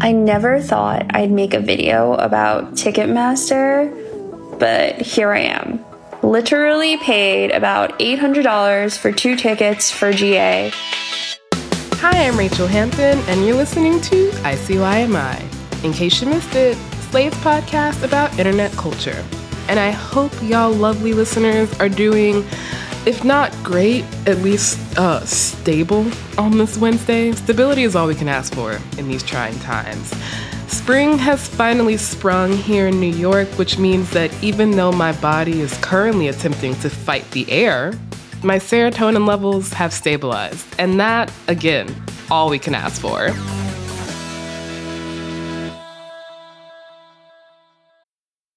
I never thought I'd make a video about Ticketmaster, but here I am. Literally paid about $800 for two tickets for GA. Hi, I'm Rachelle Hampton, and you're listening to ICYMI. In case you missed it, Slate's podcast about internet culture. And I hope y'all lovely listeners are doing if not great, at least uh, stable on this Wednesday. Stability is all we can ask for in these trying times. Spring has finally sprung here in New York, which means that even though my body is currently attempting to fight the air, my serotonin levels have stabilized. And that, again, all we can ask for.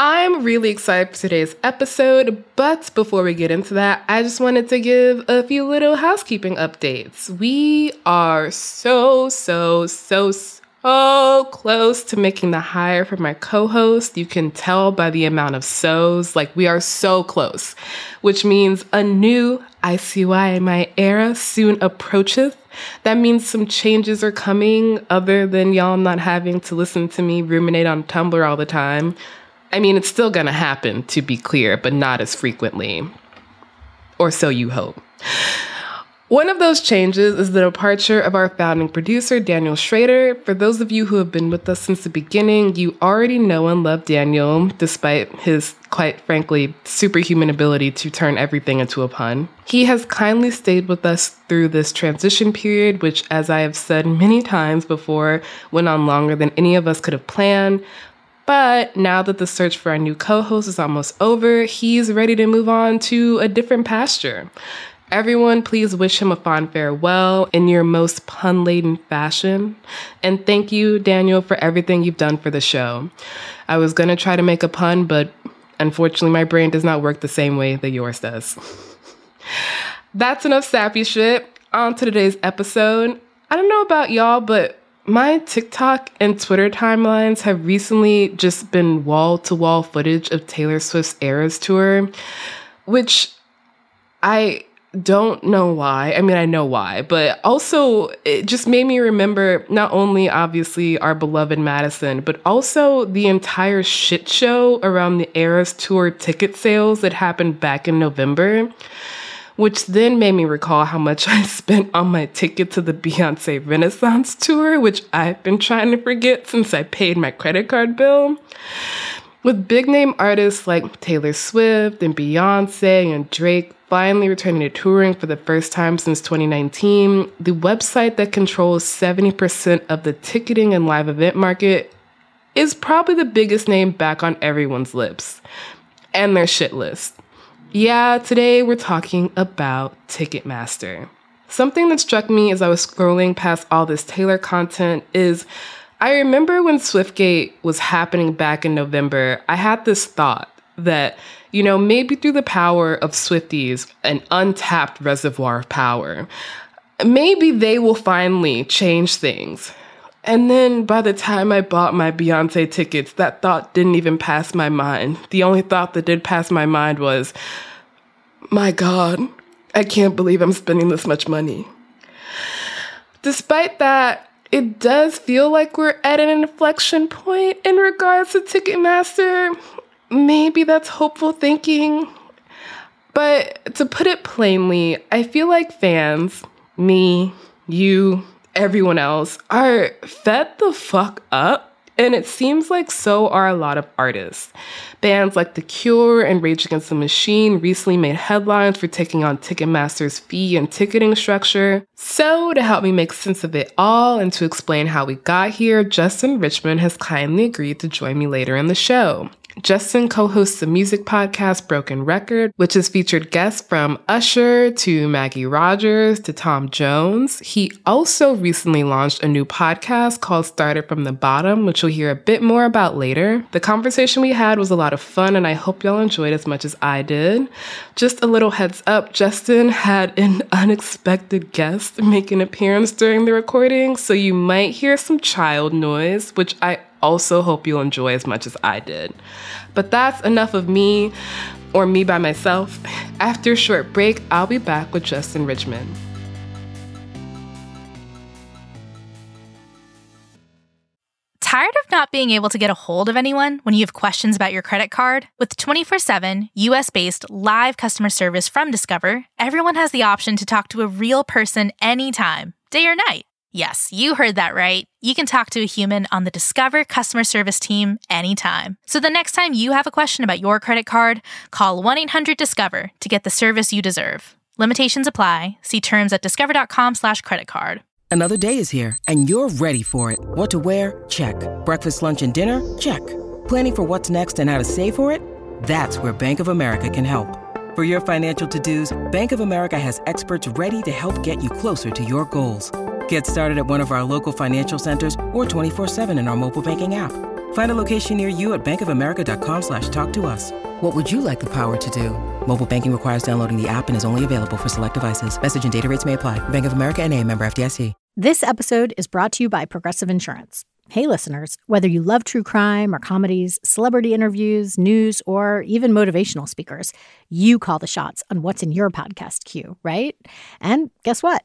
I'm really excited for today's episode, but before we get into that, I just wanted to give a few little housekeeping updates. We are so, so, so, so close to making the hire for my co host. You can tell by the amount of so's, like, we are so close, which means a new ICYMI era soon approacheth. That means some changes are coming other than y'all not having to listen to me ruminate on Tumblr all the time. I mean, it's still gonna happen, to be clear, but not as frequently. Or so you hope. One of those changes is the departure of our founding producer, Daniel Schroeder. For those of you who have been with us since the beginning, you already know and love Daniel, despite his, quite frankly, superhuman ability to turn everything into a pun. He has kindly stayed with us through this transition period, which, as I have said many times before, went on longer than any of us could have planned. But now that the search for our new co host is almost over, he's ready to move on to a different pasture. Everyone, please wish him a fond farewell in your most pun laden fashion. And thank you, Daniel, for everything you've done for the show. I was going to try to make a pun, but unfortunately, my brain does not work the same way that yours does. That's enough sappy shit. On to today's episode. I don't know about y'all, but my TikTok and Twitter timelines have recently just been wall to wall footage of Taylor Swift's Eras tour, which I don't know why. I mean, I know why, but also it just made me remember not only obviously our beloved Madison, but also the entire shit show around the Eras tour ticket sales that happened back in November which then made me recall how much I spent on my ticket to the Beyonce Renaissance tour, which I've been trying to forget since I paid my credit card bill. With big name artists like Taylor Swift and Beyonce and Drake finally returning to touring for the first time since 2019, the website that controls 70% of the ticketing and live event market is probably the biggest name back on everyone's lips and their shit list. Yeah, today we're talking about Ticketmaster. Something that struck me as I was scrolling past all this Taylor content is I remember when Swiftgate was happening back in November, I had this thought that, you know, maybe through the power of Swifties, an untapped reservoir of power, maybe they will finally change things. And then by the time I bought my Beyonce tickets, that thought didn't even pass my mind. The only thought that did pass my mind was, my God, I can't believe I'm spending this much money. Despite that, it does feel like we're at an inflection point in regards to Ticketmaster. Maybe that's hopeful thinking. But to put it plainly, I feel like fans, me, you, everyone else are fed the fuck up. And it seems like so are a lot of artists. Bands like The Cure and Rage Against the Machine recently made headlines for taking on Ticketmaster's fee and ticketing structure. So, to help me make sense of it all and to explain how we got here, Justin Richmond has kindly agreed to join me later in the show. Justin co hosts the music podcast Broken Record, which has featured guests from Usher to Maggie Rogers to Tom Jones. He also recently launched a new podcast called Started from the Bottom, which you'll hear a bit more about later. The conversation we had was a lot of fun, and I hope y'all enjoyed as much as I did. Just a little heads up Justin had an unexpected guest make an appearance during the recording, so you might hear some child noise, which I also hope you'll enjoy as much as I did. But that's enough of me or me by myself. After a short break, I'll be back with Justin Richmond. Tired of not being able to get a hold of anyone when you have questions about your credit card? With 24 7 US based live customer service from Discover, everyone has the option to talk to a real person anytime, day or night. Yes, you heard that right. You can talk to a human on the Discover customer service team anytime. So the next time you have a question about your credit card, call 1 800 Discover to get the service you deserve. Limitations apply. See terms at discover.com/slash credit card. Another day is here, and you're ready for it. What to wear? Check. Breakfast, lunch, and dinner? Check. Planning for what's next and how to save for it? That's where Bank of America can help. For your financial to-dos, Bank of America has experts ready to help get you closer to your goals. Get started at one of our local financial centers or 24-7 in our mobile banking app. Find a location near you at bankofamerica.com slash talk to us. What would you like the power to do? Mobile banking requires downloading the app and is only available for select devices. Message and data rates may apply. Bank of America and a member FDIC. This episode is brought to you by Progressive Insurance. Hey, listeners, whether you love true crime or comedies, celebrity interviews, news, or even motivational speakers, you call the shots on what's in your podcast queue, right? And guess what?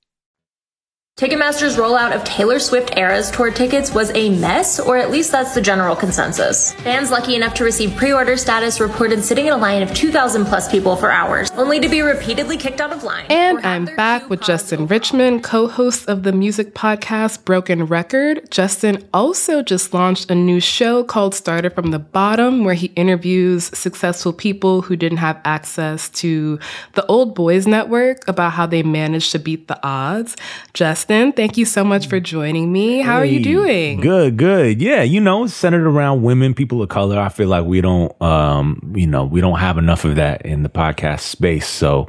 Ticketmaster's rollout of Taylor Swift Eras tour tickets was a mess, or at least that's the general consensus. Fans lucky enough to receive pre-order status reported sitting in a line of 2,000 plus people for hours, only to be repeatedly kicked out of line. And I'm back with Justin Richmond, co-host of the music podcast Broken Record. Justin also just launched a new show called Started from the Bottom, where he interviews successful people who didn't have access to the old boys network about how they managed to beat the odds. Justin Justin. Thank you so much for joining me. How hey, are you doing? Good, good. Yeah, you know, centered around women, people of color. I feel like we don't, um, you know, we don't have enough of that in the podcast space. So,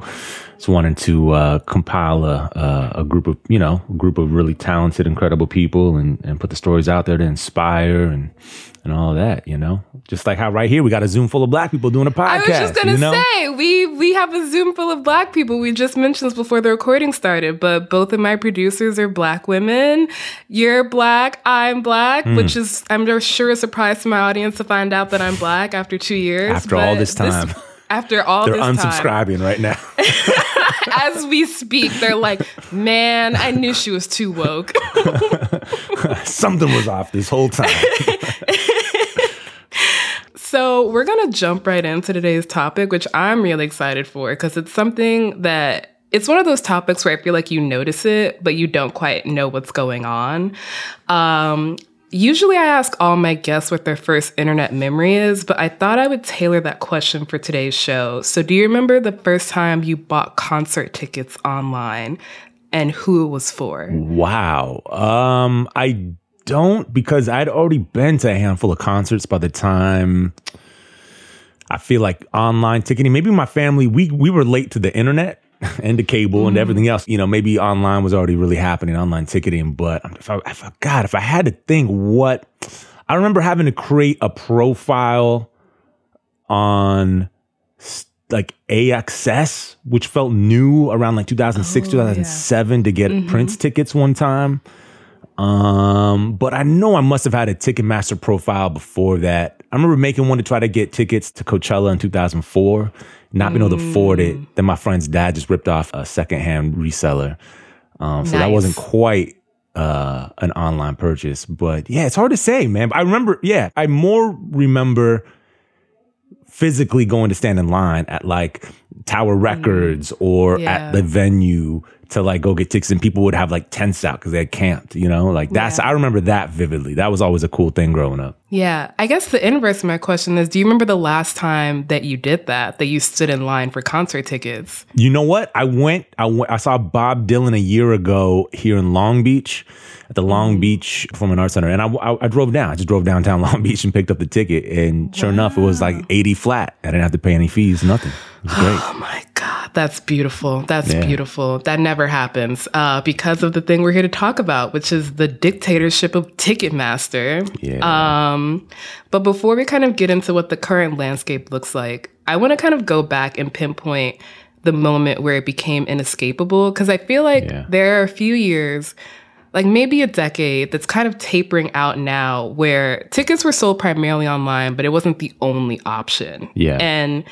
wanted to uh, compile a, a group of, you know, a group of really talented, incredible people, and and put the stories out there to inspire and and all that, you know? Just like how right here we got a Zoom full of black people doing a podcast. I was just gonna you know? say, we we have a Zoom full of black people. We just mentioned this before the recording started, but both of my producers are black women. You're black, I'm black, mm. which is I'm sure a surprise to my audience to find out that I'm black after two years. After all this time. This, after all this time, They're unsubscribing time. right now. As we speak, they're like, man, I knew she was too woke. Something was off this whole time. So, we're going to jump right into today's topic, which I'm really excited for because it's something that it's one of those topics where I feel like you notice it, but you don't quite know what's going on. Um, usually, I ask all my guests what their first internet memory is, but I thought I would tailor that question for today's show. So, do you remember the first time you bought concert tickets online and who it was for? Wow. Um, I don't because I'd already been to a handful of concerts by the time I feel like online ticketing. Maybe my family we we were late to the internet and the cable mm. and everything else. You know, maybe online was already really happening, online ticketing. But if I, if I God, if I had to think, what I remember having to create a profile on like AXS, which felt new around like 2006, oh, 2007 yeah. to get mm-hmm. Prince tickets one time. Um, but I know I must have had a Ticketmaster profile before that. I remember making one to try to get tickets to Coachella in 2004, not being able to afford it. Then my friend's dad just ripped off a secondhand reseller. Um, so that wasn't quite uh, an online purchase. But yeah, it's hard to say, man. But I remember, yeah, I more remember physically going to stand in line at like Tower Records or Yeah. at the venue to like go get tickets and people would have like tents out because they had camped, you know? Like that's Yeah. I remember that vividly. That was always a cool thing growing up. Yeah. I guess the inverse of my question is do you remember the last time that you did that, that you stood in line for concert tickets? You know what? I went I went I saw Bob Dylan a year ago here in Long Beach at the Long mm. Beach Performing Arts Center and I, I I drove down. I just drove downtown Long Beach and picked up the ticket and sure enough it was like 80 flat. I didn't have to pay any fees, nothing. It was great. Oh my God, that's beautiful. That's Yeah. beautiful. That never happens uh, because of the thing we're here to talk about, which is the dictatorship of Ticketmaster. Yeah. Um, but before we kind of get into what the current landscape looks like, I want to kind of go back and pinpoint the moment where it became inescapable because I feel like Yeah. there are a few years like maybe a decade that's kind of tapering out now where tickets were sold primarily online, but it wasn't the only option. Yeah. And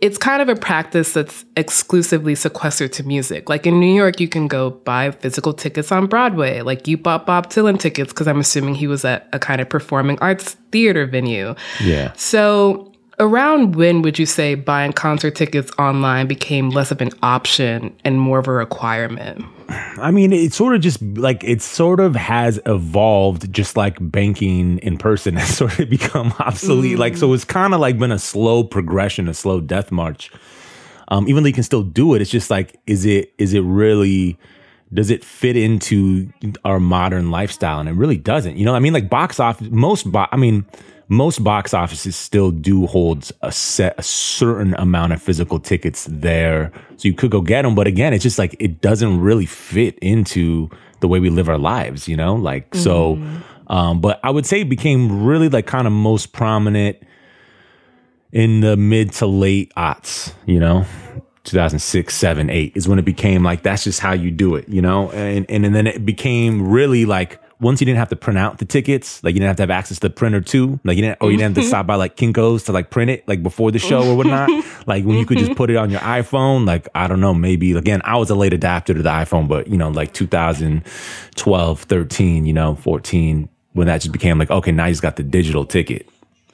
it's kind of a practice that's exclusively sequestered to music. Like in New York, you can go buy physical tickets on Broadway. Like you bought Bob Dylan tickets because I'm assuming he was at a kind of performing arts theater venue. Yeah. So, around when would you say buying concert tickets online became less of an option and more of a requirement? I mean, it sort of just like it sort of has evolved, just like banking in person has sort of become obsolete. Like, so it's kind of like been a slow progression, a slow death march. Um, even though you can still do it, it's just like, is it is it really? Does it fit into our modern lifestyle? And it really doesn't. You know, I mean, like box office, most, bo- I mean, most box offices still do hold a set, a certain amount of physical tickets there. So you could go get them. But again, it's just like, it doesn't really fit into the way we live our lives, you know? Like, so, um, but I would say it became really like kind of most prominent in the mid to late aughts, you know, 2006, 7, 8 is when it became like that's just how you do it, you know? And and, and then it became really like once you didn't have to print out the tickets, like you didn't have to have access to the printer too, like you didn't, or you didn't have to mm-hmm. stop by like Kinko's to like print it like before the show or mm-hmm. whatnot. like when you could just mm-hmm. put it on your iPhone, like I don't know, maybe again, I was a late adapter to the iPhone, but you know, like 2012, 13, you know, 14, when that just became like, okay, now you just got the digital ticket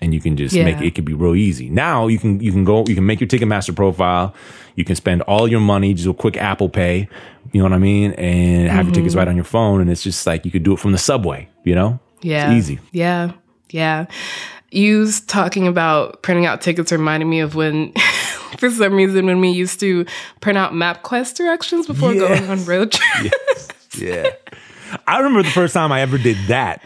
and you can just Yeah. make it could be real easy. Now you can you can go you can make your Ticketmaster profile, you can spend all your money, just a quick Apple Pay, you know what I mean, and have your Mm-hmm. tickets right on your phone, and it's just like you could do it from the subway, you know? Yeah. It's easy. Yeah. Yeah. You talking about printing out tickets reminded me of when, for some reason, when we used to print out MapQuest directions before going on road trips. Yeah. I remember the first time I ever did that.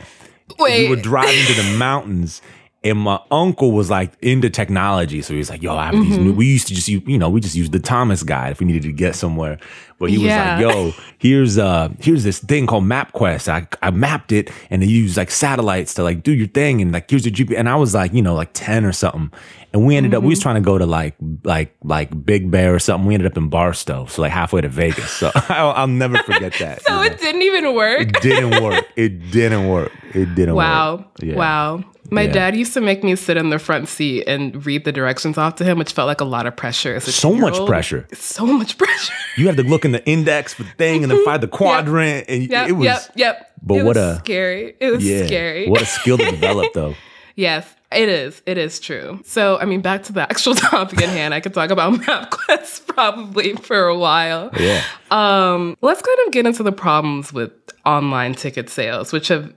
Wait. We were driving to the mountains and my uncle was like into technology. So he was like, yo, I have these Mm-hmm. new, we used to just use, you know, we just used the Thomas guide if we needed to get somewhere. But he Yeah. was like, yo, here's uh here's this thing called MapQuest. I, I mapped it and they use like satellites to like do your thing and like here's your GPS. And I was like, you know, like 10 or something. And we ended up, we was Mm-hmm. trying to go to like like like Big Bear or something. We ended up in Barstow, so like halfway to Vegas. So I'll, I'll never forget that. so you know. it didn't even work. It didn't work. It didn't work. It didn't Wow. work. Yeah. Wow. My Yeah. dad used to make me sit in the front seat and read the directions off to him, which felt like a lot of pressure. So much pressure. So much pressure. You had to look in the index for the thing and then find the quadrant. And Yep. it was, yep. Yep. but it what was a- scary. It was yeah. scary. What a skill to develop, though. Yes, it is. It is true. So, I mean, back to the actual topic at hand. I could talk about MapQuest probably for a while. Yeah. Um, let's kind of get into the problems with online ticket sales, which have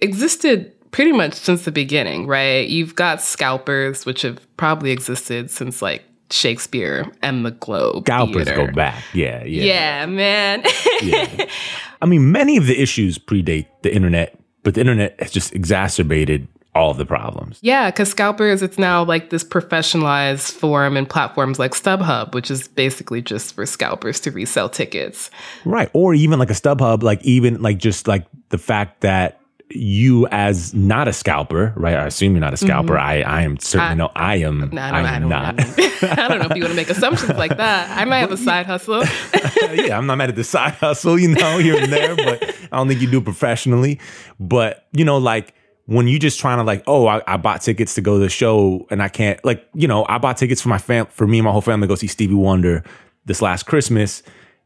existed pretty much since the beginning, right? You've got scalpers, which have probably existed since like Shakespeare and the Globe. Scalpers Theater. go back. Yeah. Yeah. Yeah, man. I mean, many of the issues predate the internet, but the internet has just exacerbated all of the problems. Yeah, because scalpers, it's now like this professionalized forum and platforms like StubHub, which is basically just for scalpers to resell tickets. Right. Or even like a StubHub, like even like just like the fact that you as not a scalper, right? I assume you're not a mm-hmm. scalper. I, I am certainly I- no, I am. No, I I don't, I am don't. I don't know if you want to make assumptions like that. I might have a side hustle. yeah, I'm not mad at the side hustle, you know, here and there, but I don't think you do professionally. But you know, like when you just trying to like, oh, I, I bought tickets to go to the show and I can't, like, you know, I bought tickets for my fam, for me and my whole family to go see Stevie Wonder this last Christmas.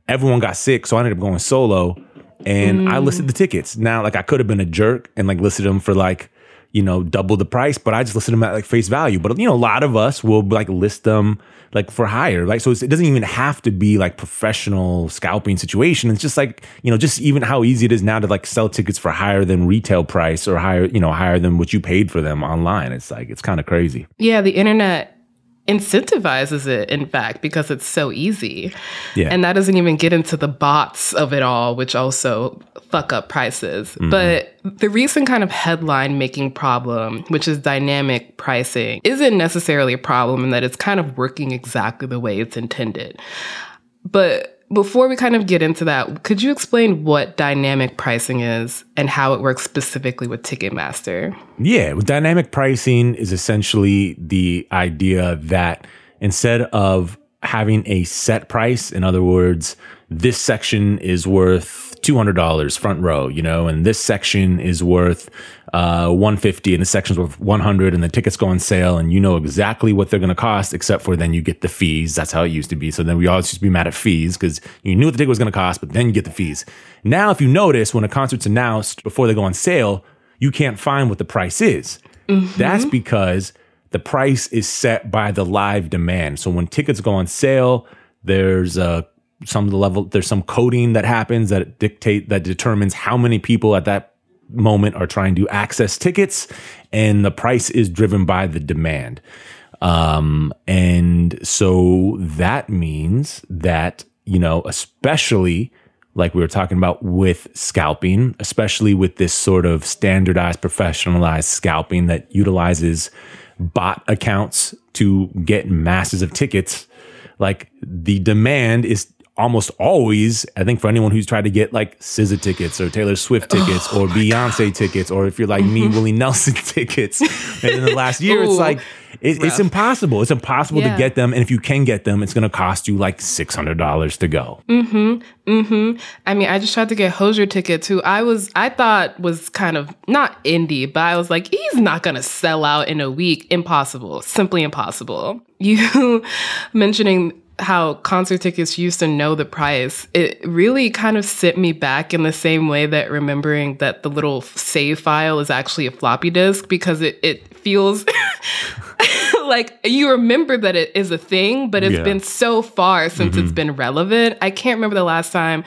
Everyone got sick, so I ended up going solo, and I mm. listed the tickets. Now, like, I could have been a jerk and like listed them for like. You know, double the price, but I just listed them at like face value. But you know, a lot of us will like list them like for higher. Like, so it's, it doesn't even have to be like professional scalping situation. It's just like, you know, just even how easy it is now to like sell tickets for higher than retail price or higher, you know, higher than what you paid for them online. It's like, it's kind of crazy. Yeah, the internet incentivizes it, in fact, because it's so easy. Yeah. And that doesn't even get into the bots of it all, which also fuck up prices. Mm-hmm. But the recent kind of headline making problem, which is dynamic pricing, isn't necessarily a problem in that it's kind of working exactly the way it's intended. But before we kind of get into that, could you explain what dynamic pricing is and how it works specifically with Ticketmaster? Yeah, with dynamic pricing is essentially the idea that instead of having a set price, in other words, this section is worth $200 front row, you know, and this section is worth uh, 150 and the section's worth 100 and the tickets go on sale and you know exactly what they're going to cost except for then you get the fees. That's how it used to be. So then we always used to be mad at fees because you knew what the ticket was going to cost, but then you get the fees. Now, if you notice when a concert's announced before they go on sale, you can't find what the price is. That's because the price is set by the live demand. So when tickets go on sale, there's a some of the level there's some coding that happens that dictate that determines how many people at that moment are trying to access tickets and the price is driven by the demand. Um, and so that means that, you know, especially like we were talking about with scalping, especially with this sort of standardized, professionalized scalping that utilizes bot accounts to get masses of tickets, like the demand is almost always, I think for anyone who's tried to get like SZA tickets or Taylor Swift tickets or Beyonce tickets, or if you're like me, Willie Nelson tickets, and in the last year, it's like, it, it's impossible. It's impossible Yeah. to get them. And if you can get them, it's going to cost you like $600 to go. Mm-hmm. Mm-hmm. I mean, I just tried to get Hozier tickets, who I was, I thought was kind of not indie, but I was like, he's not gonna sell out in a week. Impossible, simply impossible. You mentioning how concert tickets used to know the price, it really kind of sent me back in the same way that remembering that the little save file is actually a floppy disk because it, it feels like you remember that it is a thing, but it's Yeah. been so far since it's mm-hmm. been relevant. I can't remember the last time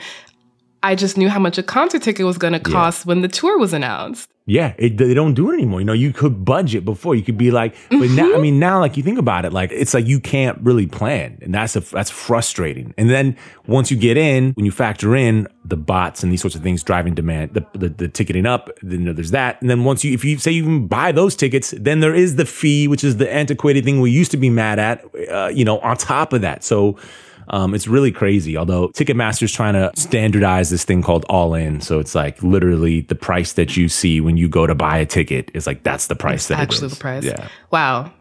I just knew how much a concert ticket was going to cost when the tour was announced. Yeah, it, they don't do it anymore. You know, you could budget before. You could be like, but now, I mean, now, like you think about it, like it's like you can't really plan, and that's a that's frustrating. And then once you get in, when you factor in the bots and these sorts of things driving demand, the the, the ticketing up, then you know, there's that. And then once you, if you say you even buy those tickets, then there is the fee, which is the antiquated thing we used to be mad at. Uh, you know, on top of that, so. Um, it's really crazy. Although Ticketmaster's trying to standardize this thing called all in, so it's like literally the price that you see when you go to buy a ticket is like that's the price that it Actually, the price. Yeah, Wow.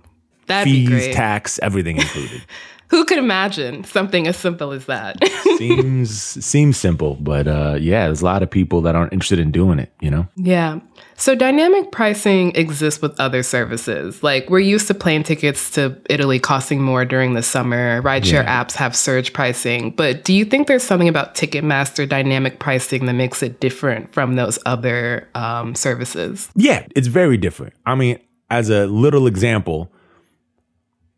That'd be fees, great. tax, everything included. Who could imagine something as simple as that? seems seems simple, but uh, yeah, there's a lot of people that aren't interested in doing it. You know. yeah. So dynamic pricing exists with other services. Like we're used to plane tickets to Italy costing more during the summer. Rideshare apps have surge pricing. But do you think there's something about Ticketmaster dynamic pricing that makes it different from those other um, services? Yeah, it's very different. I mean, as a little example,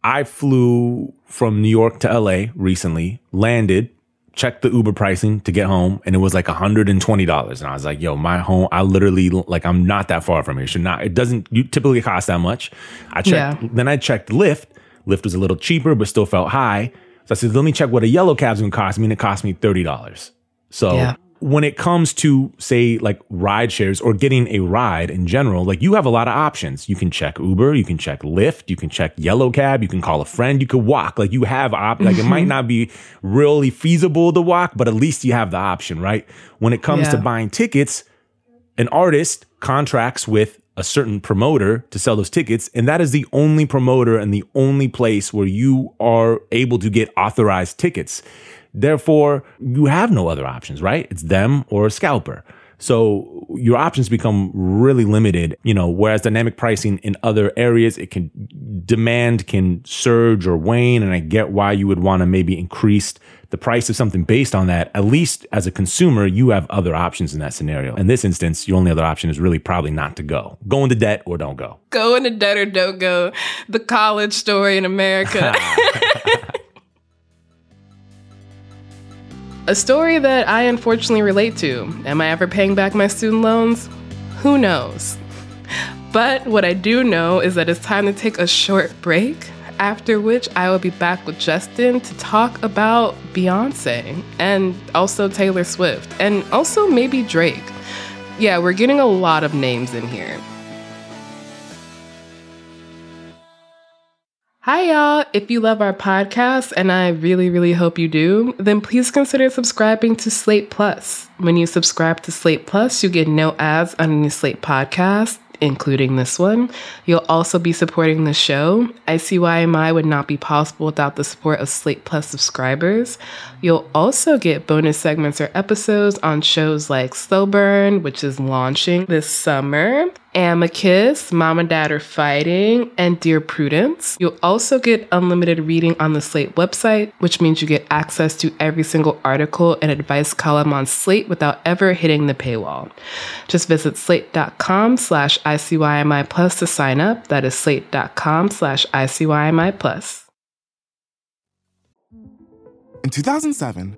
I flew from New York to LA recently, landed, checked the Uber pricing to get home, and it was like $120. And I was like, yo, my home, I literally, like, I'm not that far from here. Should not, it doesn't you typically cost that much. I checked, Yeah. then I checked Lyft. Lyft was a little cheaper, but still felt high. So I said, let me check what a yellow cab's gonna cost me, and it cost me $30. So Yeah. When it comes to say like ride shares or getting a ride in general, like you have a lot of options. You can check Uber, you can check Lyft, you can check Yellow Cab, you can call a friend, you could walk. Like you have op- like it might mm-hmm. not be really feasible to walk, but at least you have the option, right? When it comes to buying tickets, an artist contracts with a certain promoter to sell those tickets. And that is the only promoter and the only place where you are able to get authorized tickets. Therefore, you have no other options, right? It's them or a scalper. So your options become really limited, you know, whereas dynamic pricing in other areas, it can demand can surge or wane. And I get why you would want to maybe increase the price of something based on that. At least as a consumer, you have other options in that scenario. In this instance, your only other option is really probably not to go. Go into debt or don't go. Go into debt or don't go. The college story in America. A story that I unfortunately relate to. Am I ever paying back my student loans? Who knows? But what I do know is that it's time to take a short break, after which I will be back with Justin to talk about Beyonce and also Taylor Swift and also maybe Drake. Yeah, we're getting a lot of names in here. Hi, y'all. If you love our podcast, and I really, really hope you do, then please consider subscribing to Slate Plus. When you subscribe to Slate Plus, you get no ads on any Slate podcast including this one. You'll also be supporting the show. ICYMI would not be possible without the support of Slate Plus subscribers. You'll also get bonus segments or episodes on shows like Slow Burn, which is launching this summer, Amicus, Mom and Dad Are Fighting, and Dear Prudence. You'll also get unlimited reading on the Slate website, which means you get access to every single article and advice column on Slate without ever hitting the paywall. Just visit slate.com slash ICYMI plus to sign up. That is slate.com slash ICYMI plus. In 2007,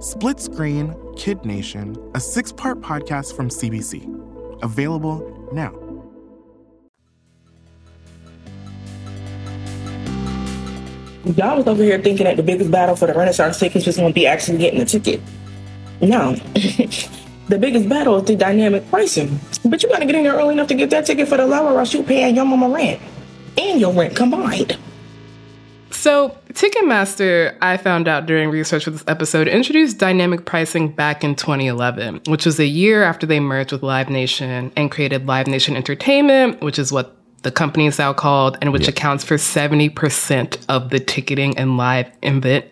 Split Screen Kid Nation, a six part podcast from CBC. Available now. Y'all was over here thinking that the biggest battle for the Renaissance tickets was going to be actually getting the ticket. No. the biggest battle is the dynamic pricing. But you got to get in there early enough to get that ticket for the lower, or else you paying your mama rent and your rent combined. So, Ticketmaster, I found out during research for this episode, introduced dynamic pricing back in 2011, which was a year after they merged with Live Nation and created Live Nation Entertainment, which is what the company is now called, and which yeah. accounts for 70% of the ticketing and live event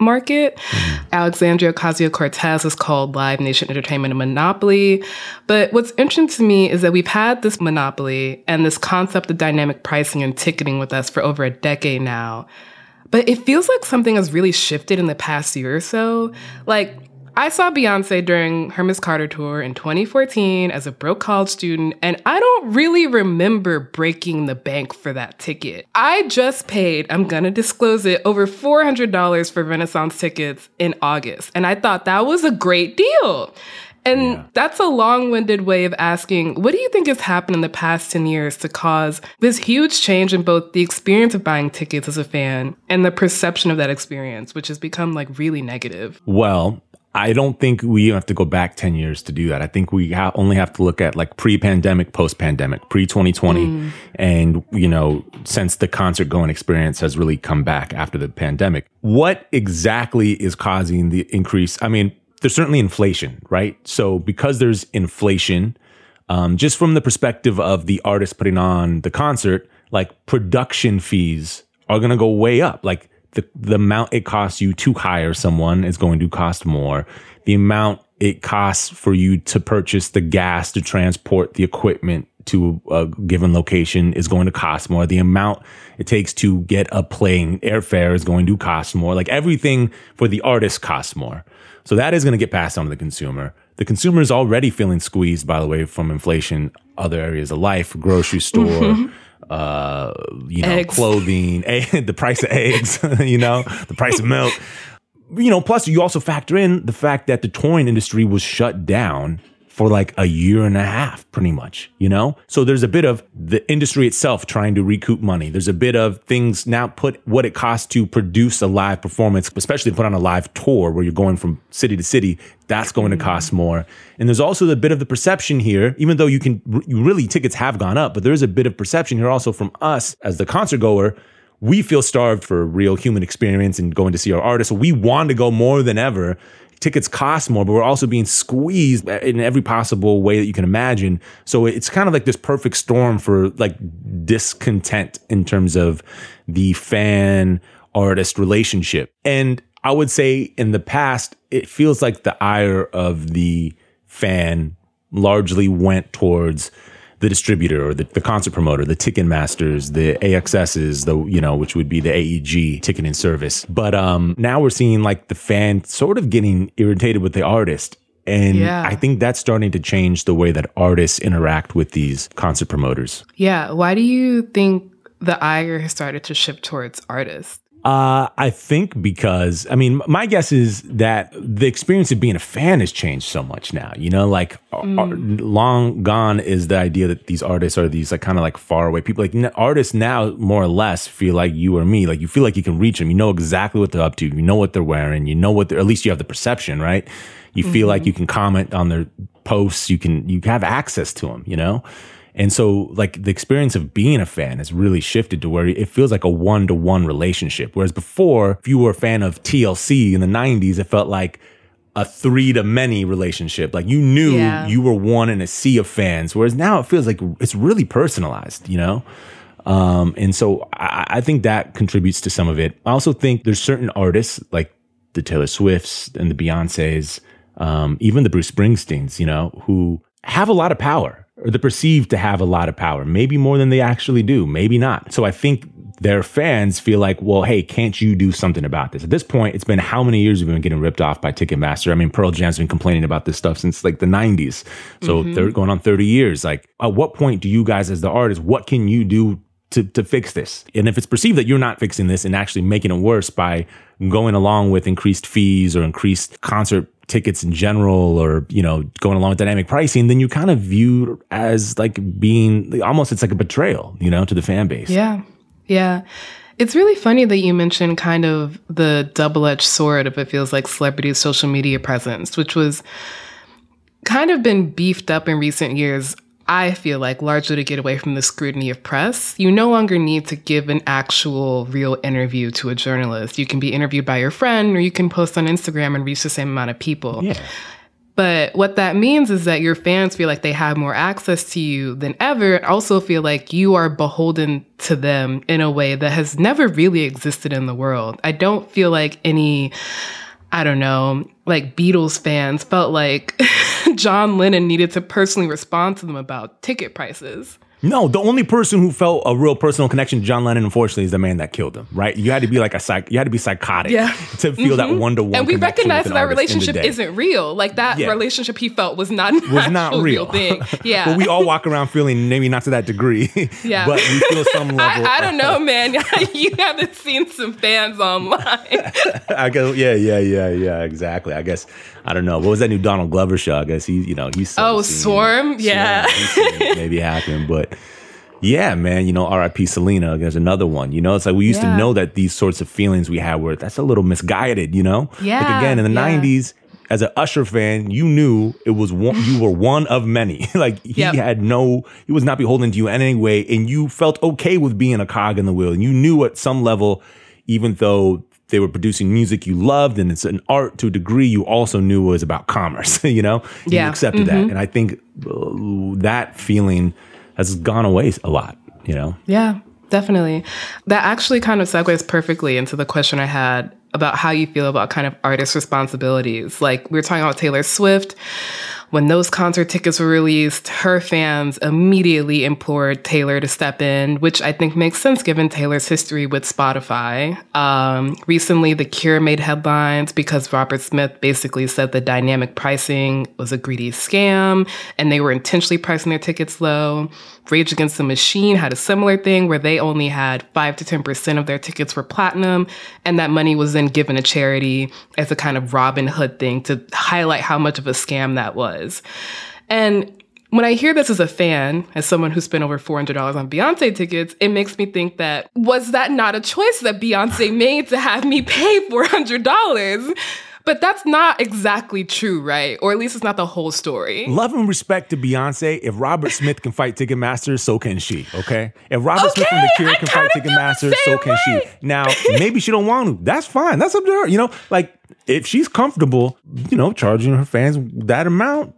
market. Mm-hmm. Alexandria Ocasio Cortez has called Live Nation Entertainment a monopoly. But what's interesting to me is that we've had this monopoly and this concept of dynamic pricing and ticketing with us for over a decade now. But it feels like something has really shifted in the past year or so. Like, I saw Beyonce during her Miss Carter tour in 2014 as a broke college student, and I don't really remember breaking the bank for that ticket. I just paid, I'm gonna disclose it, over $400 for Renaissance tickets in August, and I thought that was a great deal. And yeah. that's a long winded way of asking, what do you think has happened in the past 10 years to cause this huge change in both the experience of buying tickets as a fan and the perception of that experience, which has become like really negative? Well, I don't think we have to go back 10 years to do that. I think we ha- only have to look at like pre pandemic, post pandemic, pre 2020. Mm. And, you know, since the concert going experience has really come back after the pandemic, what exactly is causing the increase? I mean, there's certainly inflation, right? So because there's inflation, um, just from the perspective of the artist putting on the concert, like production fees are going to go way up. Like the, the amount it costs you to hire someone is going to cost more. The amount it costs for you to purchase the gas to transport the equipment to a given location is going to cost more. The amount it takes to get a plane airfare is going to cost more. Like everything for the artist costs more. So that is going to get passed on to the consumer. The consumer is already feeling squeezed, by the way, from inflation, other areas of life, grocery store, mm-hmm uh, you know, eggs. clothing, egg, the price of eggs, you know, the price of milk. You know, plus you also factor in the fact that the touring industry was shut down for like a year and a half, pretty much, you know? So there's a bit of the industry itself trying to recoup money. There's a bit of things now put what it costs to produce a live performance, especially put on a live tour where you're going from city to city. That's going to cost more. And there's also a bit of the perception here, even though you can, you really tickets have gone up, but there is a bit of perception here also from us as the concert goer we feel starved for real human experience and going to see our artists. We want to go more than ever tickets cost more, but we're also being squeezed in every possible way that you can imagine. So it's kind of like this perfect storm for like discontent in terms of the fan artist relationship. And I would say in the past, it feels like the ire of the fan largely went towards the distributor or the, the concert promoter, the ticket masters, the AXSs, the, you know, which would be the AEG ticketing service. But um, now we're seeing like the fan sort of getting irritated with the artist. And yeah. I think that's starting to change the way that artists interact with these concert promoters. Yeah. Why do you think the ire has started to shift towards artists? Uh, I think because I mean, my guess is that the experience of being a fan has changed so much now. You know, like mm. long gone is the idea that these artists are these like kind of like far away people. Like artists now, more or less, feel like you or me. Like you feel like you can reach them. You know exactly what they're up to. You know what they're wearing. You know what they're. At least you have the perception, right? You mm-hmm. feel like mm-hmm. you can comment on their posts. You can you have access to them. You know. And so, like, the experience of being a fan has really shifted to where it feels like a one to one relationship. Whereas before, if you were a fan of TLC in the 90s, it felt like a three to many relationship. Like, you knew yeah. you were one in a sea of fans. Whereas now it feels like it's really personalized, you know? Um, and so I, I think that contributes to some of it. I also think there's certain artists like the Taylor Swifts and the Beyoncés, um, even the Bruce Springsteens, you know, who have a lot of power or they're perceived to have a lot of power, maybe more than they actually do, maybe not. So I think their fans feel like, well, hey, can't you do something about this? At this point, it's been how many years we've been getting ripped off by Ticketmaster? I mean, Pearl Jam's been complaining about this stuff since like the 90s. So mm-hmm. they're going on 30 years. Like, at what point do you guys, as the artists, what can you do to, to fix this? And if it's perceived that you're not fixing this and actually making it worse by going along with increased fees or increased concert tickets in general or you know going along with dynamic pricing then you kind of view as like being almost it's like a betrayal you know to the fan base. Yeah. Yeah. It's really funny that you mentioned kind of the double-edged sword if it feels like celebrity social media presence which was kind of been beefed up in recent years I feel like, largely to get away from the scrutiny of press. You no longer need to give an actual real interview to a journalist. You can be interviewed by your friend or you can post on Instagram and reach the same amount of people. Yeah. But what that means is that your fans feel like they have more access to you than ever, and also feel like you are beholden to them in a way that has never really existed in the world. I don't feel like any I don't know, like Beatles fans felt like John Lennon needed to personally respond to them about ticket prices. No, the only person who felt a real personal connection to John Lennon, unfortunately, is the man that killed him. Right? You had to be like a psych. You had to be psychotic yeah. to feel mm-hmm. that one to one. And we recognize that that relationship isn't real. Like that yeah. relationship he felt was not was not real. real thing. Yeah. but we all walk around feeling maybe not to that degree. Yeah. but we feel some level. I, I don't know, man. you haven't seen some fans online. I guess. Yeah. Yeah. Yeah. Yeah. Exactly. I guess. I don't know. What was that new Donald Glover show? I guess he. You know. He's. Oh, Swarm. Yeah. Swarm. maybe happen, but. Yeah, man. You know, R.I.P. Selena. There's another one. You know, it's like we used yeah. to know that these sorts of feelings we had were that's a little misguided. You know, yeah. Like again, in the yeah. '90s, as an Usher fan, you knew it was one. You were one of many. like he yep. had no. He was not beholden to you in any way, and you felt okay with being a cog in the wheel. And you knew at some level, even though they were producing music you loved and it's an art to a degree you also knew was about commerce you know yeah. you accepted mm-hmm. that and i think uh, that feeling has gone away a lot, you know? Yeah, definitely. That actually kind of segues perfectly into the question I had about how you feel about kind of artist responsibilities. Like we were talking about Taylor Swift when those concert tickets were released, her fans immediately implored Taylor to step in, which I think makes sense given Taylor's history with Spotify. Um, recently, The Cure made headlines because Robert Smith basically said the dynamic pricing was a greedy scam and they were intentionally pricing their tickets low. Rage Against the Machine had a similar thing where they only had 5 to 10% of their tickets were platinum, and that money was then given to charity as a kind of Robin Hood thing to highlight how much of a scam that was. And when I hear this as a fan, as someone who spent over $400 on Beyonce tickets, it makes me think that was that not a choice that Beyonce made to have me pay $400? But that's not exactly true, right? Or at least it's not the whole story. Love and respect to Beyonce. If Robert Smith can fight Ticketmaster, so can she. Okay. If Robert okay, Smith from The Cure can fight Ticketmaster, so can way. she. Now, maybe she don't want to. That's fine. That's up to her. You know, like if she's comfortable, you know, charging her fans that amount,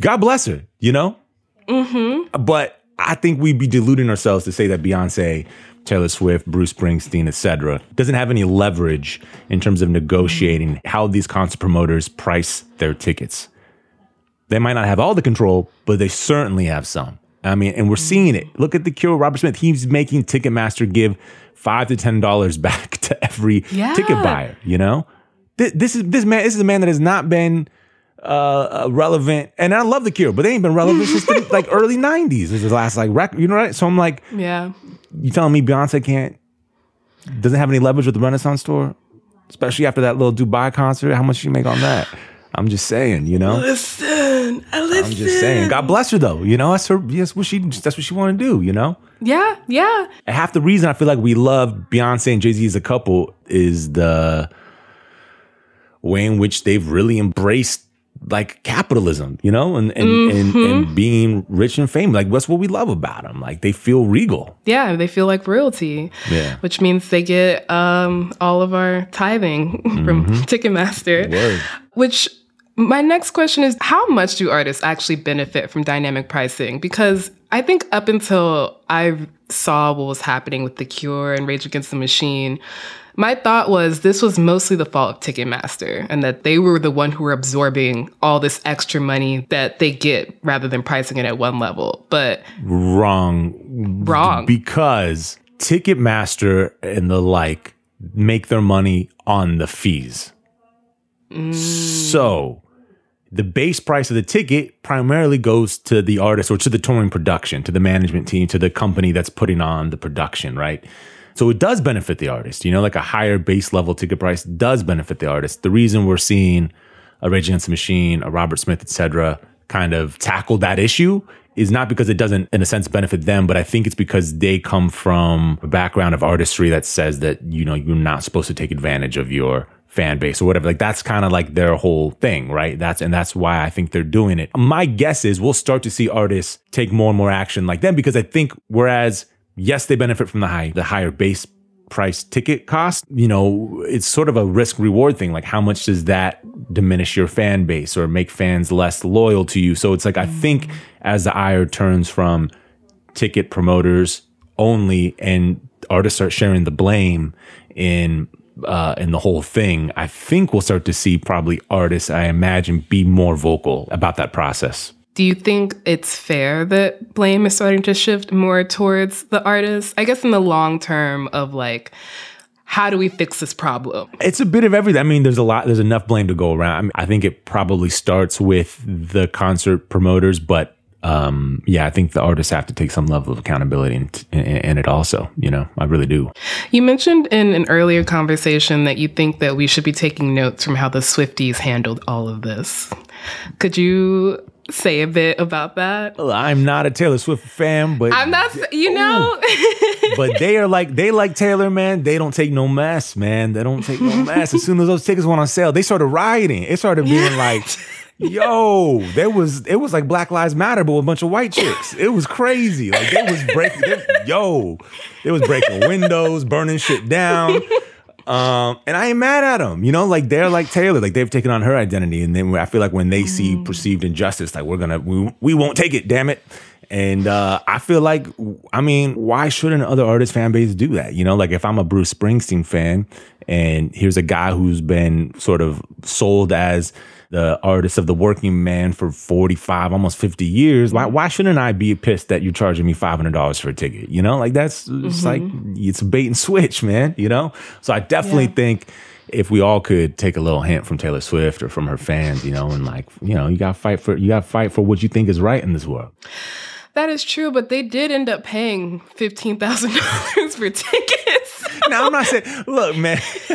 God bless her. You know. Mm-hmm. But I think we'd be deluding ourselves to say that Beyonce Taylor Swift, Bruce Springsteen, etc., doesn't have any leverage in terms of negotiating mm-hmm. how these concert promoters price their tickets. They might not have all the control, but they certainly have some. I mean, and we're mm-hmm. seeing it. Look at the Cure, Robert Smith. He's making Ticketmaster give five to ten dollars back to every yeah. ticket buyer. You know, this, this, is this man. This is a man that has not been uh, uh, relevant, and I love the Cure, but they ain't been relevant since the, like early '90s. This is the last like record. You know, right? So I'm like, yeah, you telling me Beyonce can't doesn't have any leverage with the Renaissance store, especially after that little Dubai concert? How much she make on that? I'm just saying, you know. Listen, listen. I'm just saying. God bless her, though. You know, that's her. Yes, what she. That's what she want to do. You know. Yeah, yeah. And half the reason I feel like we love Beyonce and Jay Z as a couple is the way in which they've really embraced like capitalism, you know, and and, mm-hmm. and and being rich and famous. Like that's what we love about them. Like they feel regal. Yeah, they feel like royalty. Yeah, which means they get um, all of our tithing from mm-hmm. Ticketmaster. Word. Which my next question is how much do artists actually benefit from dynamic pricing? Because I think up until I saw what was happening with The Cure and Rage Against the Machine, my thought was this was mostly the fault of Ticketmaster and that they were the one who were absorbing all this extra money that they get rather than pricing it at one level. But wrong. Wrong. Because Ticketmaster and the like make their money on the fees. Mm. So the base price of the ticket primarily goes to the artist or to the touring production, to the management team, to the company that's putting on the production, right? So it does benefit the artist. You know, like a higher base level ticket price does benefit the artist. The reason we're seeing a Rage Against the Machine, a Robert Smith, etc., kind of tackle that issue is not because it doesn't, in a sense, benefit them, but I think it's because they come from a background of artistry that says that, you know, you're not supposed to take advantage of your fan base or whatever. Like that's kind of like their whole thing, right? That's and that's why I think they're doing it. My guess is we'll start to see artists take more and more action like them because I think whereas yes, they benefit from the high, the higher base price ticket cost. You know, it's sort of a risk reward thing. Like, how much does that diminish your fan base or make fans less loyal to you? So it's like, I think as the ire turns from ticket promoters only and artists start sharing the blame in uh, in the whole thing, I think we'll start to see probably artists, I imagine, be more vocal about that process. Do you think it's fair that blame is starting to shift more towards the artists? I guess in the long term of like, how do we fix this problem? It's a bit of everything. I mean, there's a lot, there's enough blame to go around. I, mean, I think it probably starts with the concert promoters, but um, yeah, I think the artists have to take some level of accountability in, in, in, it also. You know, I really do. You mentioned in an earlier conversation that you think that we should be taking notes from how the Swifties handled all of this. Could you say a bit about that? Well, I'm not a Taylor Swift fan, but I'm not. You oh. know, but they are like they like Taylor, man. They don't take no mess, man. They don't take no mess. As soon as those tickets went on sale, they started rioting. It started being like. Yo, there was it was like Black Lives Matter, but with a bunch of white chicks. It was crazy. Like they was breaking. They, yo, it was breaking windows, burning shit down. Um, and I ain't mad at them, you know, like they're like Taylor, like they've taken on her identity. And then I feel like when they see mm. perceived injustice, like we're gonna, we, we won't take it, damn it. And uh, I feel like, I mean, why shouldn't other artist fan base do that? You know, like if I'm a Bruce Springsteen fan and here's a guy who's been sort of sold as the artist of the working man for 45, almost 50 years. Why, why shouldn't I be pissed that you're charging me $500 for a ticket? You know, like that's mm-hmm. it's like, it's a bait and switch, man, you know? So I definitely yeah. think if we all could take a little hint from Taylor Swift or from her fans, you know, and like, you know, you got to fight for, you got to fight for what you think is right in this world. That is true, but they did end up paying fifteen thousand dollars for tickets. now I'm not saying, look, man,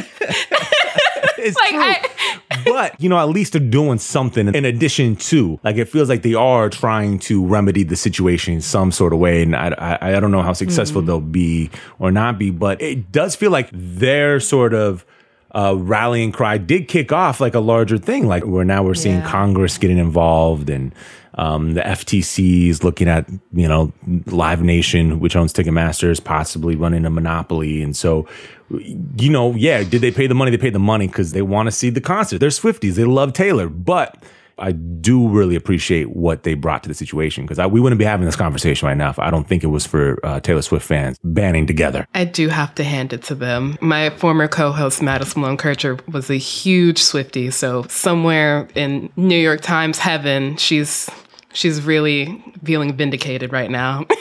it's like true. I, but you know, at least they're doing something in addition to. Like it feels like they are trying to remedy the situation in some sort of way, and I I, I don't know how successful mm. they'll be or not be, but it does feel like they're sort of uh, rallying cry did kick off like a larger thing, like where now we're seeing yeah. Congress getting involved and um, the FTC is looking at you know Live Nation, which owns Ticketmasters, possibly running a monopoly, and so you know, yeah, did they pay the money? They paid the money because they want to see the concert. They're Swifties, they love Taylor, but I do really appreciate what they brought to the situation because we wouldn't be having this conversation right now if I don't think it was for uh, Taylor Swift fans banding together. I do have to hand it to them. My former co-host Madison Malone Kircher was a huge Swiftie, so somewhere in New York Times heaven, she's she's really feeling vindicated right now.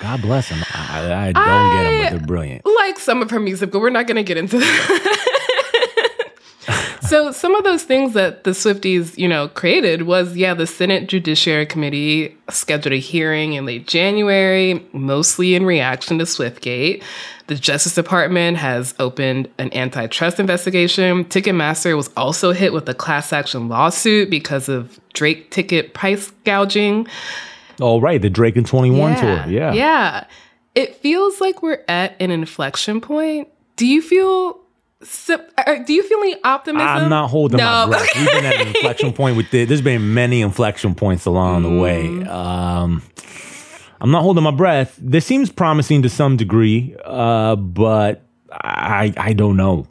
God bless them. I, I don't I get them, but they're brilliant. Like some of her music, but we're not going to get into that. so some of those things that the Swifties, you know, created was yeah, the Senate Judiciary Committee scheduled a hearing in late January, mostly in reaction to Swiftgate. The Justice Department has opened an antitrust investigation. Ticketmaster was also hit with a class action lawsuit because of Drake ticket price gouging. All right, the Drake and 21 yeah, tour. Yeah. Yeah. It feels like we're at an inflection point. Do you feel so, uh, do you feel any optimism? I'm not holding no. my breath. We've been at an inflection point with this. There's been many inflection points along mm. the way. Mm. Um, I'm not holding my breath. This seems promising to some degree, uh, but I I don't know.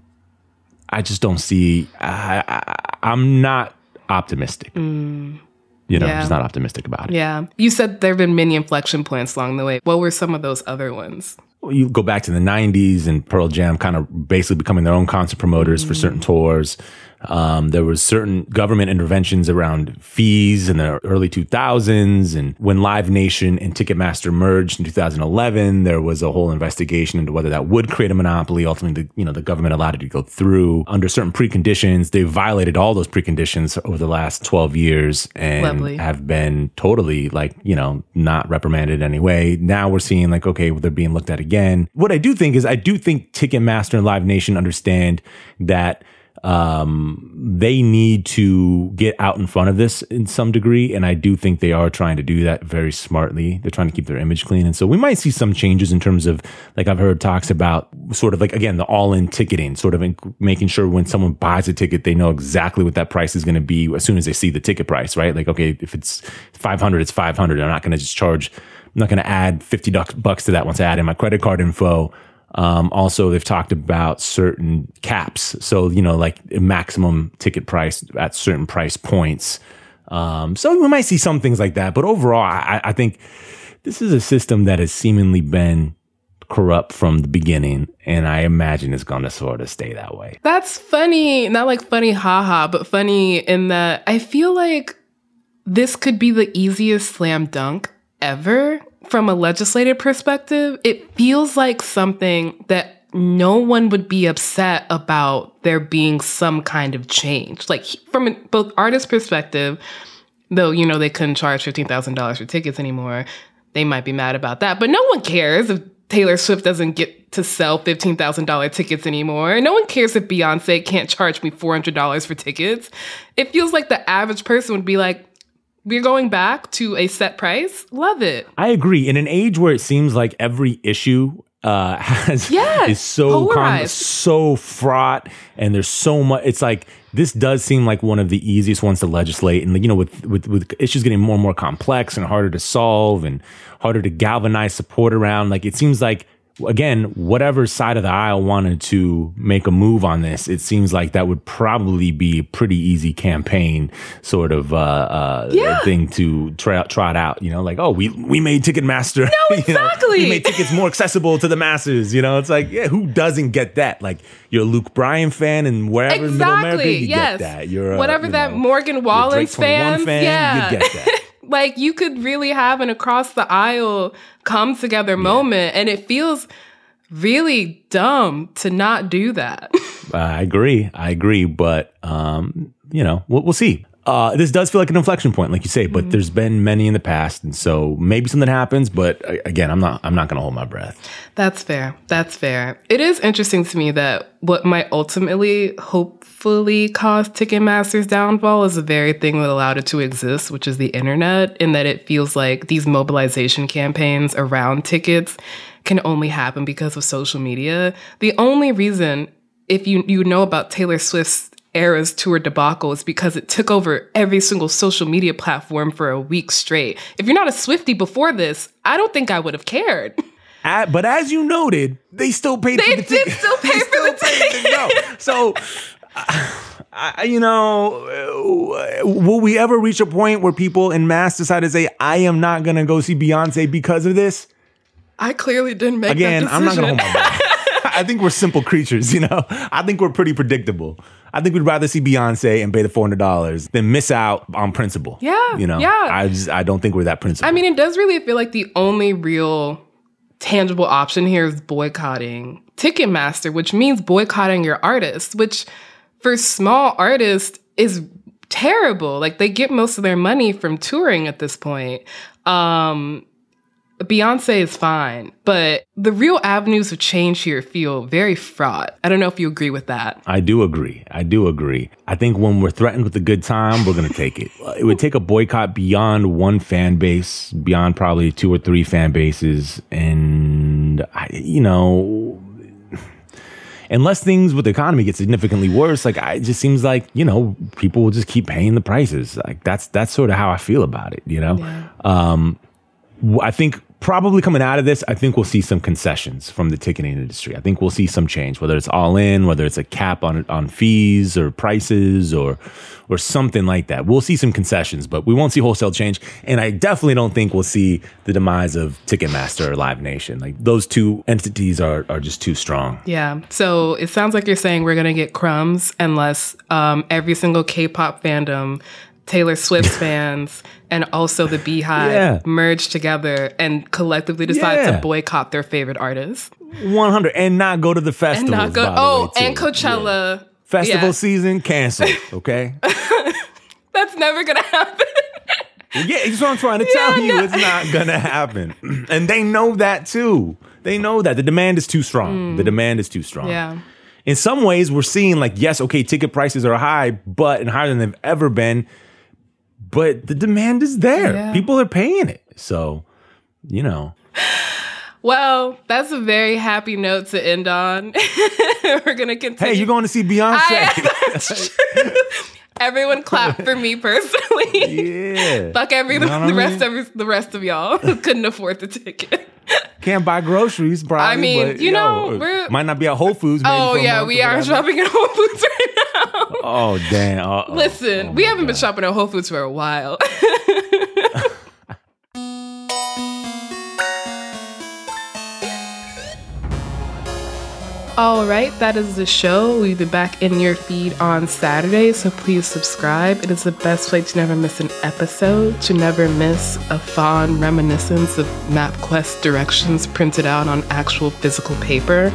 I just don't see. I, I, am not optimistic. Mm. You know, yeah. Just not optimistic about it. Yeah. You said there have been many inflection points along the way. What were some of those other ones? you go back to the 90s and Pearl Jam kind of basically becoming their own concert promoters mm-hmm. for certain tours. Um, there was certain government interventions around fees in the early 2000s. And when Live Nation and Ticketmaster merged in 2011, there was a whole investigation into whether that would create a monopoly. Ultimately, the, you know, the government allowed it to go through under certain preconditions. They violated all those preconditions over the last 12 years and Lovely. have been totally like, you know, not reprimanded anyway. Now we're seeing like, okay, well, they're being looked at again. What I do think is I do think Ticketmaster and Live Nation understand that um, they need to get out in front of this in some degree. And I do think they are trying to do that very smartly. They're trying to keep their image clean. And so we might see some changes in terms of, like, I've heard talks about sort of like, again, the all in ticketing, sort of making sure when someone buys a ticket, they know exactly what that price is going to be as soon as they see the ticket price, right? Like, okay, if it's 500, it's 500. I'm not going to just charge, I'm not going to add 50 bucks to that once I add in my credit card info. Um, also, they've talked about certain caps. So, you know, like maximum ticket price at certain price points. Um, so we might see some things like that. But overall, I, I think this is a system that has seemingly been corrupt from the beginning. And I imagine it's to sort of stay that way. That's funny. Not like funny, haha, but funny in that I feel like this could be the easiest slam dunk ever from a legislative perspective, it feels like something that no one would be upset about there being some kind of change. Like from a, both artist perspective, though you know they couldn't charge fifteen thousand dollars for tickets anymore, they might be mad about that. But no one cares if Taylor Swift doesn't get to sell fifteen thousand dollar tickets anymore. No one cares if Beyonce can't charge me four hundred dollars for tickets. It feels like the average person would be like, we're going back to a set price. Love it. I agree. In an age where it seems like every issue uh, has yes, is so con- so fraught, and there's so much. It's like this does seem like one of the easiest ones to legislate, and you know, with with with issues getting more and more complex and harder to solve and harder to galvanize support around. Like it seems like again, whatever side of the aisle wanted to make a move on this, it seems like that would probably be a pretty easy campaign sort of uh, uh, yeah. thing to try trot out. You know, like oh, we we made Ticketmaster. No, exactly. you know, we made tickets more accessible to the masses. You know, it's like yeah, who doesn't get that? Like you're a Luke Bryan fan, and wherever exactly. in Middle America, you yes. get that. You're a, whatever you that Morgan Wallen fan, fan, yeah. you get that. Like you could really have an across the aisle come together yeah. moment and it feels really dumb to not do that. I agree. I agree. But um you know we'll, we'll see uh, this does feel like an inflection point, like you say, but there's been many in the past, and so maybe something happens. But uh, again, I'm not. I'm not going to hold my breath. That's fair. That's fair. It is interesting to me that what might ultimately, hopefully, cause Ticketmaster's downfall is the very thing that allowed it to exist, which is the internet, in that it feels like these mobilization campaigns around tickets can only happen because of social media. The only reason, if you you know about Taylor Swift's Eras tour debacle is because it took over every single social media platform for a week straight. If you're not a Swifty before this, I don't think I would have cared. At, but as you noted, they still paid They for the did ticket. still pay for the paid to go. So, I, you know, uh, will we ever reach a point where people in mass decide to say, "I am not going to go see Beyonce because of this"? I clearly didn't make Again, I'm not going to hold my breath. I think we're simple creatures, you know. I think we're pretty predictable. I think we'd rather see Beyonce and pay the four hundred dollars than miss out on principle. Yeah, you know. yeah. I just I don't think we're that principled. I mean, it does really feel like the only real tangible option here is boycotting Ticketmaster, which means boycotting your artist, which for small artists is terrible. Like they get most of their money from touring at this point. Um Beyonce is fine, but the real avenues of change here feel very fraught. I don't know if you agree with that. I do agree. I do agree. I think when we're threatened with a good time, we're going to take it. It would take a boycott beyond one fan base, beyond probably two or three fan bases. And, I, you know, unless things with the economy get significantly worse, like I, it just seems like, you know, people will just keep paying the prices. Like that's, that's sort of how I feel about it, you know? Um, w- I think probably coming out of this, I think we'll see some concessions from the ticketing industry. I think we'll see some change, whether it's all in, whether it's a cap on on fees or prices or or something like that. We'll see some concessions, but we won't see wholesale change. And I definitely don't think we'll see the demise of Ticketmaster or Live Nation. Like those two entities are are just too strong. Yeah. So it sounds like you're saying we're to get crumbs unless um, every single K pop fandom, Taylor Swift fans, and also the BeyHive Yeah. merge together and collectively decide Yeah. to boycott their favorite artists. 100 and not go to the And not go. Oh, way, and Coachella. Yeah. Festival season canceled, okay? That's never going to happen. Yeah, that's what I'm trying to tell you. It's not gonna happen, and they know that too. They know that the demand is too strong. The demand is too strong. Mm. Yeah. In some ways, we're seeing like, yes, okay, ticket prices are high, but and higher than they've ever been. But the demand is there. Yeah. People are paying it. So, you know, Well, that's a very happy note to end on. we're going to continue. hey, you're going to see Beyonce. Everyone clap for me personally. yeah. Fuck everyone. You know the I rest of the rest of y'all who couldn't afford the ticket. Can't buy groceries, probably. I mean, but, you know, yo, might not be at Whole Foods. maybe oh yeah, we are shopping at Whole Foods right now. Oh damn! Uh-oh. Listen, Oh, we haven't been shopping at Whole Foods for a while. All right, that is the show. We'll be back in your feed on Saturday, so please subscribe. It is the best way to never miss an episode, to never miss a fond reminiscence of MapQuest directions printed out on actual physical paper.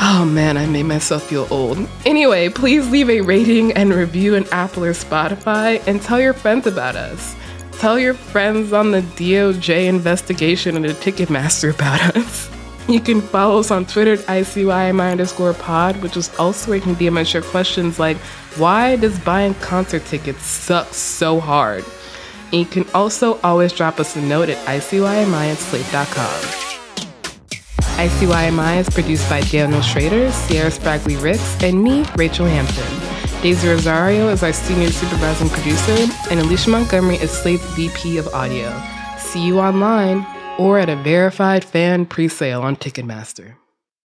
Oh man, I made myself feel old. Anyway, please leave a rating and review in Apple or Spotify and tell your friends about us. Tell your friends on the DOJ investigation and the Ticketmaster about us. You can follow us on Twitter at ICYMI underscore pod, which is also where you can DM us your questions like, why does buying concert tickets suck so hard? And you can also always drop us a note at ICYMI at slate.com. ICYMI is produced by Daniel Schroeder, Sierra Spragley Ricks, and me, Rachelle Hampton. Daisy Rosario is our senior supervising producer, and Alicia Montgomery is Slate's VP of audio. See you online or at a verified fan presale on Ticketmaster.